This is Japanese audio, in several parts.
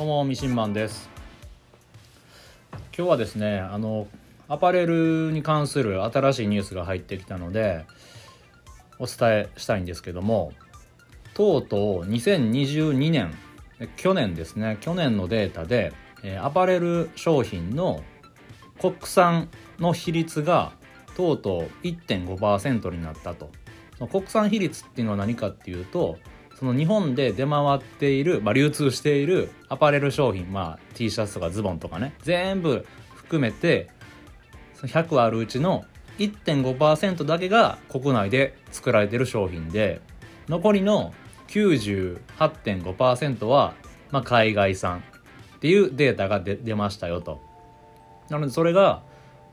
どうもミシンマンです。今日はですねあのアパレルに関する新しいニュースが入ってきたのでお伝えしたいんですけどもとうとう2022年去年ですね去年のデータでアパレル商品の国産の比率がとうとう1.5%になったと。国産比率っていうのは何かっていうとその日本で出回っている、まあ、流通しているアパレル商品、まあ、T シャツとかズボンとかね全部含めて100あるうちの1.5%だけが国内で作られてる商品で残りの98.5%は、まあ、海外産っていうデータが出ましたよと。なのでそれが、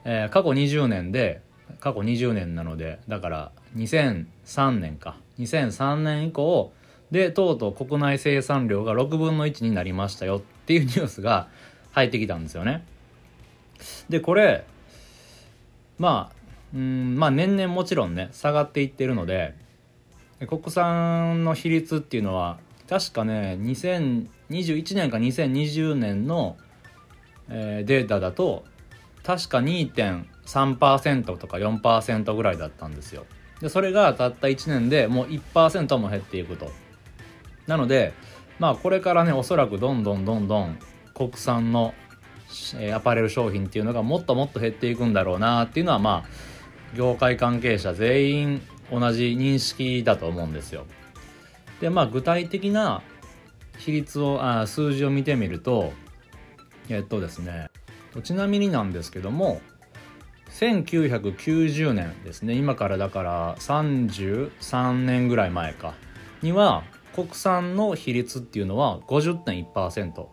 えー、過去20年で過去20年なのでだから2003年か2003年以降でとうとう国内生産量が6分の1になりましたよっていうニュースが入ってきたんですよね。でこれまあうんまあ年々もちろんね下がっていってるので国産の比率っていうのは確かね2021年か2020年の、えー、データだと確か2.3%とか4%ぐらいだったんですよ。でそれがたった1年でもう1%も減っていくと。なのでまあこれからねおそらくどんどんどんどん国産の、えアパレル商品っていうのがもっともっと減っていくんだろうなっていうのはまあ業界関係者全員同じ認識だと思うんですよ。でまあ具体的な比率をあ数字を見てみるとえっとですねちなみになんですけども1990年ですね今からだから33年ぐらい前かには国産の比率っていうのは50.1%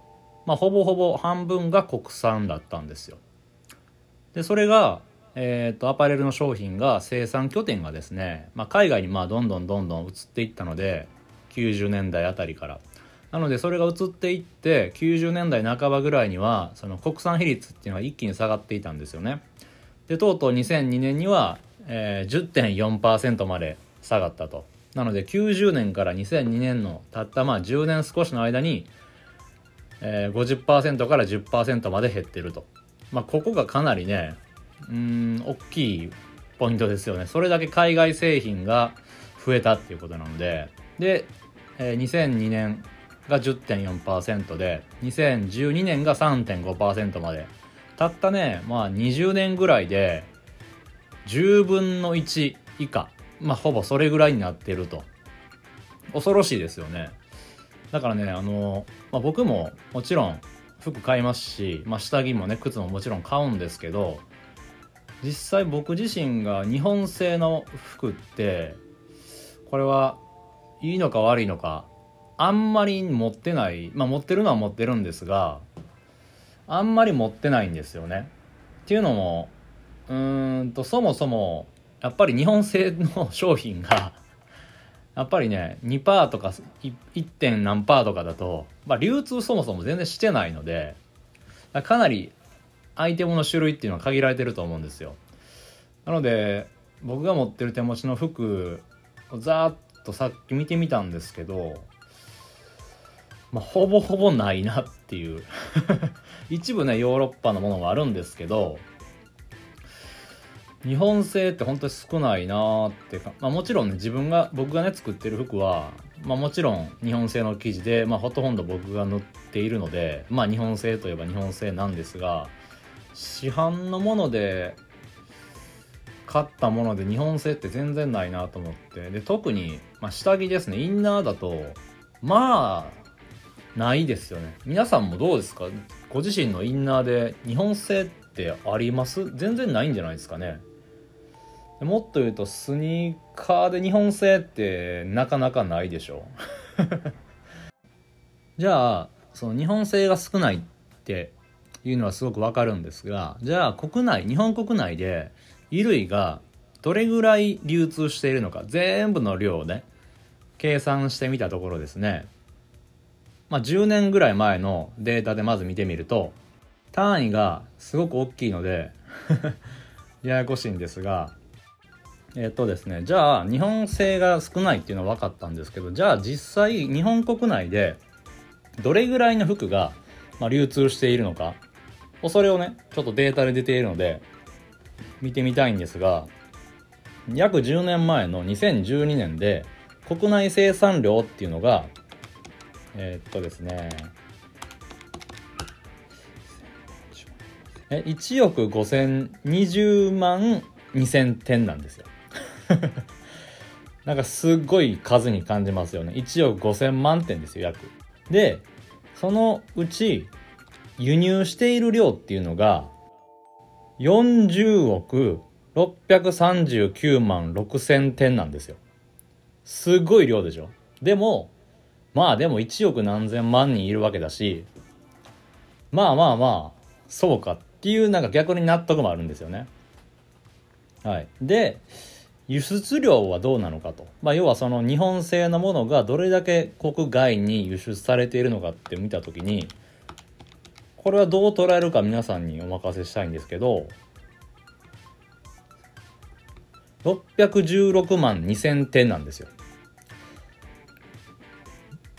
まあほぼほぼ半分が国産だったんですよ。でそれがえーと、アパレルの商品が生産拠点がですね、まあ、海外にまあどんどんどんどん移っていったので90年代あたりから。なのでそれが移っていって90年代半ばぐらいにはその国産比率っていうのは一気に下がっていたんですよね。でとうとう2002年には、えー、10.4%まで下がったと。なので90年から2002年のたったまあ10年少しの間に、えー、50%から10%まで減ってると。まあここがかなりねうん大きいポイントですよね。それだけ海外製品が増えたっていうことなので。で、えー、2002年が10.4%で2012年が3.5%まで。たったねまあ20年ぐらいで10分の1以下。まあほぼそれぐらいになってると恐ろしいですよねだからねあの、まあ、僕ももちろん服買いますし、まあ、下着もね靴ももちろん買うんですけど実際僕自身が日本製の服ってこれはいいのか悪いのかあんまり持ってないまあ持ってるのは持ってるんですがあんまり持ってないんですよね。っていうのもうーんとそもそもやっぱり日本製の商品が やっぱりね2%とか 1. 点何パーとかだと、まあ、流通そもそも全然してないのでかなりアイテムの種類っていうのは限られてると思うんですよなので僕が持ってる手持ちの服をざーっとさっき見てみたんですけどまあ、ほぼほぼないなっていう 一部ねヨーロッパのものがあるんですけど日本製って本当に少ないなーってか、まあ、もちろんね自分が僕がね作ってる服は、まあ、もちろん日本製の生地で、まあ、ほとんど僕が塗っているのでまあ日本製といえば日本製なんですが市販のもので買ったもので日本製って全然ないなと思ってで特に、まあ、下着ですねインナーだとまあないですよね。皆さんもどうですか？ご自身のインナーで日本製ってあります？全然ないんじゃないですかね。もっと言うとスニーカーで日本製ってなかなかないでしょ。じゃあその日本製が少ないっていうのはすごくわかるんですがじゃあ国内日本国内で衣類がどれぐらい流通しているのか全部の量をね計算してみたところですね。まあ10年ぐらい前のデータでまず見てみると単位がすごく大きいので ややこしいんですがえっとですねじゃあ日本製が少ないっていうのは分かったんですけどじゃあ実際日本国内でどれぐらいの服がまあ、流通しているのかそれをねちょっとデータで出ているので見てみたいんですが約10年前の2012年で国内生産量っていうのがえー、っとですねえ1億5020万2000点なんですよ。なんかすっごい数に感じますよね。1億5000万点ですよ約。でそのうち輸入している量っていうのが40億639万6000点なんですよ。すごい量でしょ。でもまあでも1億何千万人いるわけだしまあまあまあそうかっていうなんか逆に納得もあるんですよね。はい。で輸出量はどうなのかと、まあ、要はその日本製のものがどれだけ国外に輸出されているのかって見た時にこれはどう捉えるか皆さんにお任せしたいんですけど616万2000点なんですよ。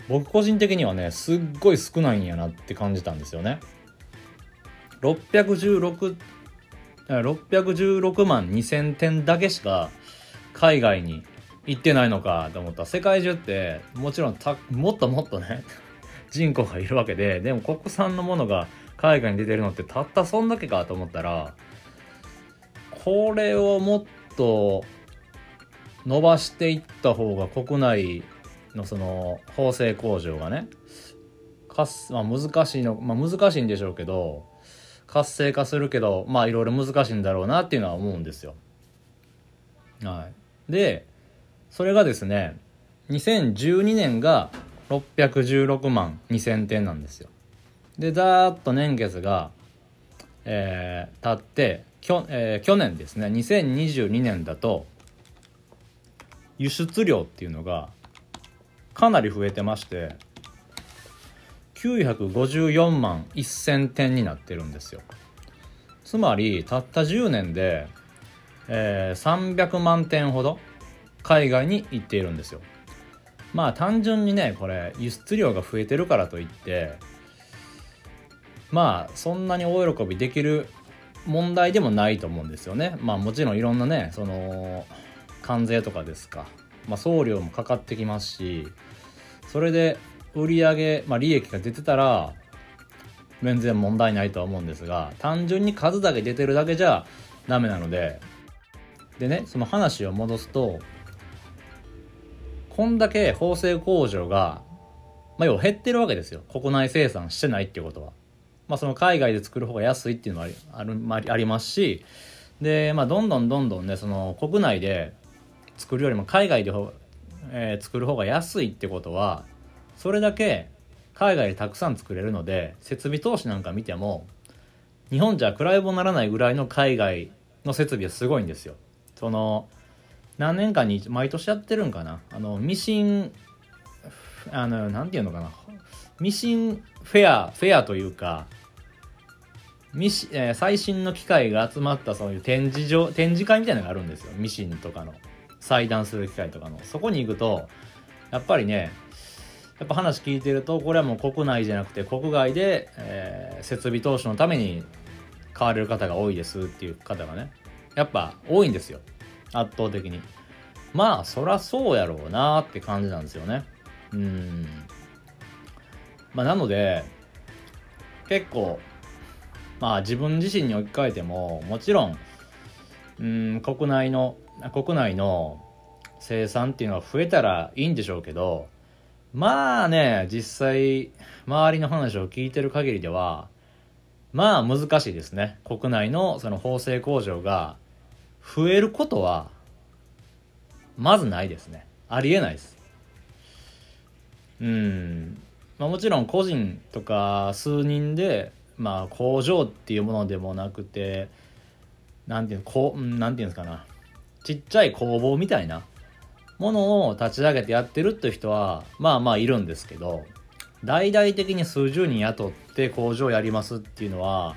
僕個人的にはねすっごい少ないんやなって感じたんですよね。616 616万2000点だけしか海外に行ってないのかと思った世界中ってもちろんたもっともっとね 人口がいるわけででも国産のものが海外に出てるのってたったそんだけかと思ったらこれをもっと伸ばしていった方が国内のその縫製工場がねかす、まあ、難しいの、まあ、難しいんでしょうけど活性化するけどまあいろいろ難しいんだろうなっていうのは思うんですよ。はい、でそれがですね2012年が616万2000点なんですよ。でだーっと年月が、えー、経ってきょ、えー、去年ですね2022年だと輸出量っていうのがかなり増えてまして954万1000点になってるんですよつまりたった10年で、えー、300万点ほど海外に行っているんですよ。まあ単純にねこれ輸出量が増えてるからといってまあそんなに大喜びできる問題でもないと思うんですよね。まあもちろんいろんなねその関税とかですか、まあ、送料もかかってきますしそれで売り上まあ、利益が出てたら全然問題ないとは思うんですが単純に数だけ出てるだけじゃダメなのででねその話を戻すとこんだけ縫製工場が、まあ、要は減ってるわけですよ国内生産してないっていうことは。まあ、その海外で作る方が安いっていうのはあるありますしで、まあ、どんどんどんどんねその国内で作るよりも海外でえー、作る方が安いってことはそれだけ海外でたくさん作れるので設備投資なんか見ても日本じゃ比べ物ならないぐらいの海外の設備はすごいんですよ。その何年間に毎年やってるんかな？あのミシンあのなんていうのかな？ミシンフェアフェアというかミシ、えー、最新の機械が集まったそういう展示場展示会みたいなのがあるんですよ。ミシンとかの。裁断する機械とかの。そこに行くとやっぱりねやっぱ話聞いてるとこれはもう国内じゃなくて国外で、えー、設備投資のために買われる方が多いですっていう方がねやっぱ多いんですよ。圧倒的に。まあそらそうやろうなって感じなんですよね。うん。まあなので結構まあ自分自身に置き換えてももちろんうん国内の国内の生産っていうのは増えたらいいんでしょうけどまあね実際周りの話を聞いてる限りではまあ難しいですね。国内のその縫製工場が増えることはまずないですね。ありえないです。うん。まあもちろん個人とか数人でまあ工場っていうものでもなくてなんていうこうなんていうんですかな。ちっちゃい工房みたいなものを立ち上げてやってるっていう人はまあまあいるんですけど大々的に数十人雇って工場やりますっていうのは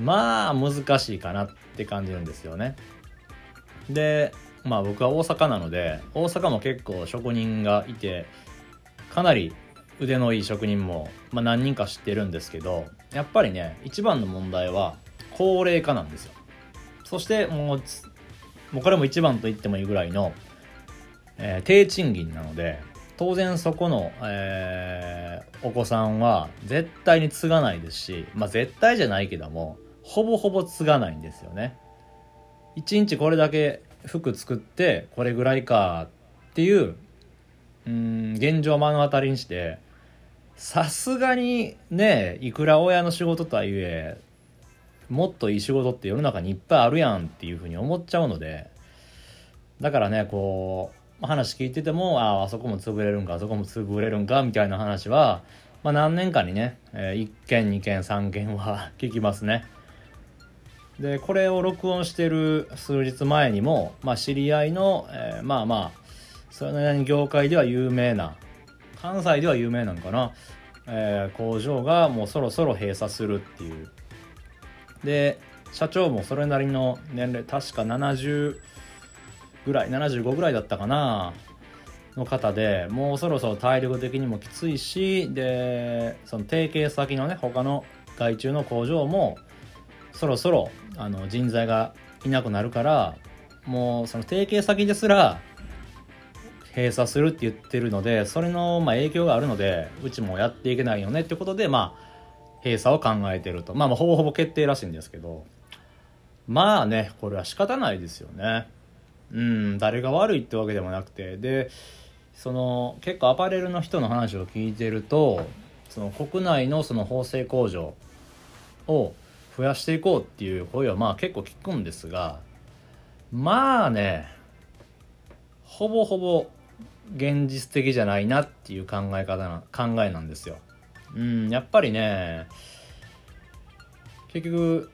まあ難しいかなって感じるんですよね。でまあ僕は大阪なので大阪も結構職人がいてかなり腕のいい職人も、まあ、何人か知ってるんですけどやっぱりね一番の問題は高齢化なんですよ。そしてもうもうこれも一番と言ってもいいぐらいの、えー、低賃金なので当然そこの、えー、お子さんは絶対に継がないですしまあ絶対じゃないけどもほぼほぼ継がないんですよね。1日これだけ服作ってこれぐらいかっていううん現状を目の当たりにしてさすがにねいくら親の仕事とはいえもっといい仕事って世の中にいっぱいあるやんっていうふうに思っちゃうのでだからねこう話聞いててもああそこも潰れるんかあそこも潰れるんかみたいな話は、まあ、何年かにね、えー、1件2件3件は 聞きますね。でこれを録音してる数日前にも、まあ、知り合いの、えー、まあまあそれなりに業界では有名な関西では有名なんかな、えー、工場がもうそろそろ閉鎖するっていう。で社長もそれなりの年齢確か70ぐらい75ぐらいだったかなの方でもうそろそろ体力的にもきついしでその提携先のね他の外注の工場もそろそろあの人材がいなくなるからもうその提携先ですら閉鎖するって言ってるのでそれのまあ影響があるのでうちもやっていけないよねってことでまあ閉鎖を考えてると。まあまあほぼほぼ決定らしいんですけど。まあねこれは仕方ないですよね。うん誰が悪いってわけでもなくて。でその結構アパレルの人の話を聞いてるとその国内のその縫製工場を増やしていこうっていう声はまあ結構聞くんですがまあねほぼほぼ現実的じゃないなっていう考え方な考えなんですよ。うんやっぱりね結局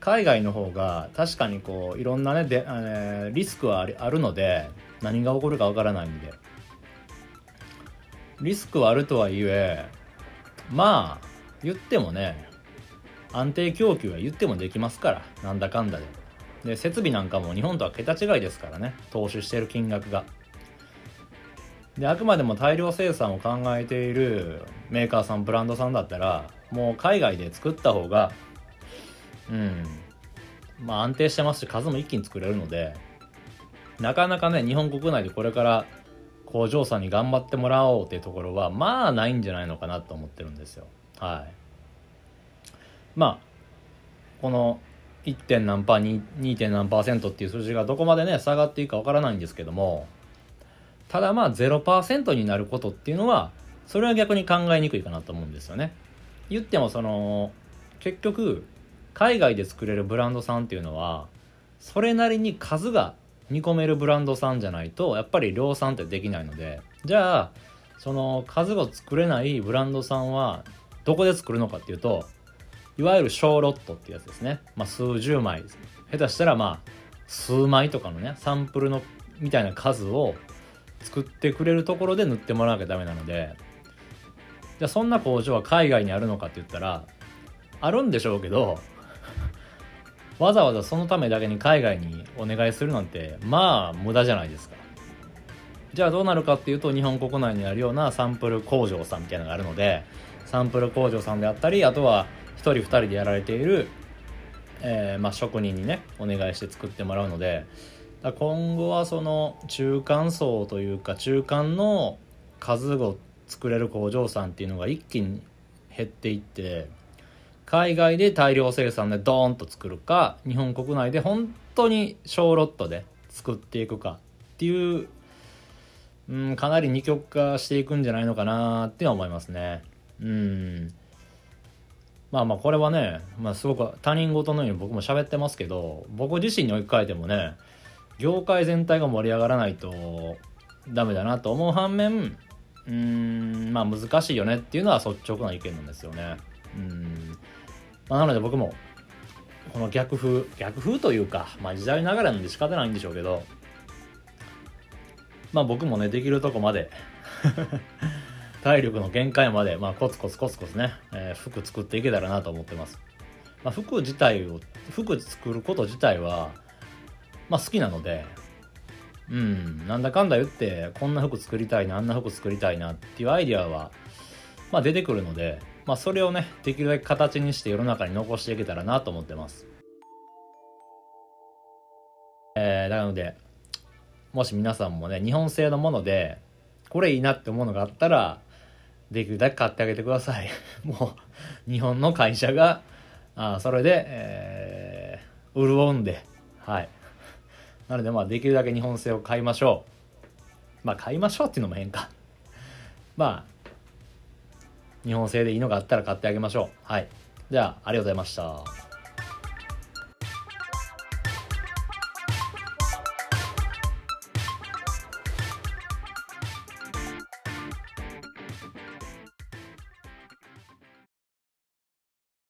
海外の方が確かにこういろんなねで、えー、リスクはあるので何が起こるかわからないんでリスクはあるとはいえまあ言ってもね安定供給は言ってもできますからなんだかんだで。で設備なんかも日本とは桁違いですからね。投資してる金額が。であくまでも大量生産を考えているメーカーさんブランドさんだったらもう海外で作った方がうんまあ安定してますし数も一気に作れるのでなかなかね日本国内でこれから工場さんに頑張ってもらおうっていうところはまあないんじゃないのかなと思ってるんですよ。はい。まあこの 1. 点何パー 2. 点何パーセントっていう数字がどこまでね下がっていくかわからないんですけどもただまあ0%になることっていうのはそれは逆に考えにくいかなと思うんですよね言ってもその結局海外で作れるブランドさんっていうのはそれなりに数が見込めるブランドさんじゃないとやっぱり量産ってできないのでじゃあその数が作れないブランドさんはどこで作るのかっていうといわゆる小ロットってやつですね。まあ、数十枚。下手したらまあ、数枚とかのね、サンプルの、みたいな数を作ってくれるところで塗ってもらわなきゃダメなので、じゃあそんな工場は海外にあるのかって言ったら、あるんでしょうけど、わざわざそのためだけに海外にお願いするなんて、まあ、無駄じゃないですか。じゃあどうなるかっていうと、日本国内にあるようなサンプル工場さんみたいなのがあるので、サンプル工場さんであったり、あとは1人2人でやられている、えー、まあ、職人にねお願いして作ってもらうので今後はその中間層というか中間の数を作れる工場さんっていうのが一気に減っていって海外で大量生産でドーンと作るか日本国内で本当に小ロットで作っていくかっていう、うん、かなり二極化していくんじゃないのかなって思いますね。うんまあまあこれはね、まあ、すごく他人事のように僕も喋ってますけど僕自身に置き換えてもね業界全体が盛り上がらないとダメだなと思う反面うーんまあ難しいよねっていうのは率直な意見なんですよね。うん。まあ、なので僕もこの逆風逆風というか、まあ、時代流れなんで仕方ないんでしょうけどまあ僕もねできるとこまで体力の限界まで、まあ、コツコツコツコツね、えー、服作っていけたらなと思ってます。まあ、服自体を、服作ること自体は、まあ、好きなので、うん、なんだかんだ言って、こんな服作りたいな、あんな服作りたいなっていうアイディアは、まあ、出てくるので、まあ、それをねできるだけ形にして世の中に残していけたらなと思ってますえー、なのでもし皆さんもね日本製のものでこれいいなって思うのがあったらできるだけ買ってあげてください。もう日本の会社があそれで、えー、潤んではい。なのでまあできるだけ日本製を買いましょう。まあ買いましょうっていうのも変か。まあ日本製でいいのがあったら買ってあげましょう。はい。じゃあありがとうございました。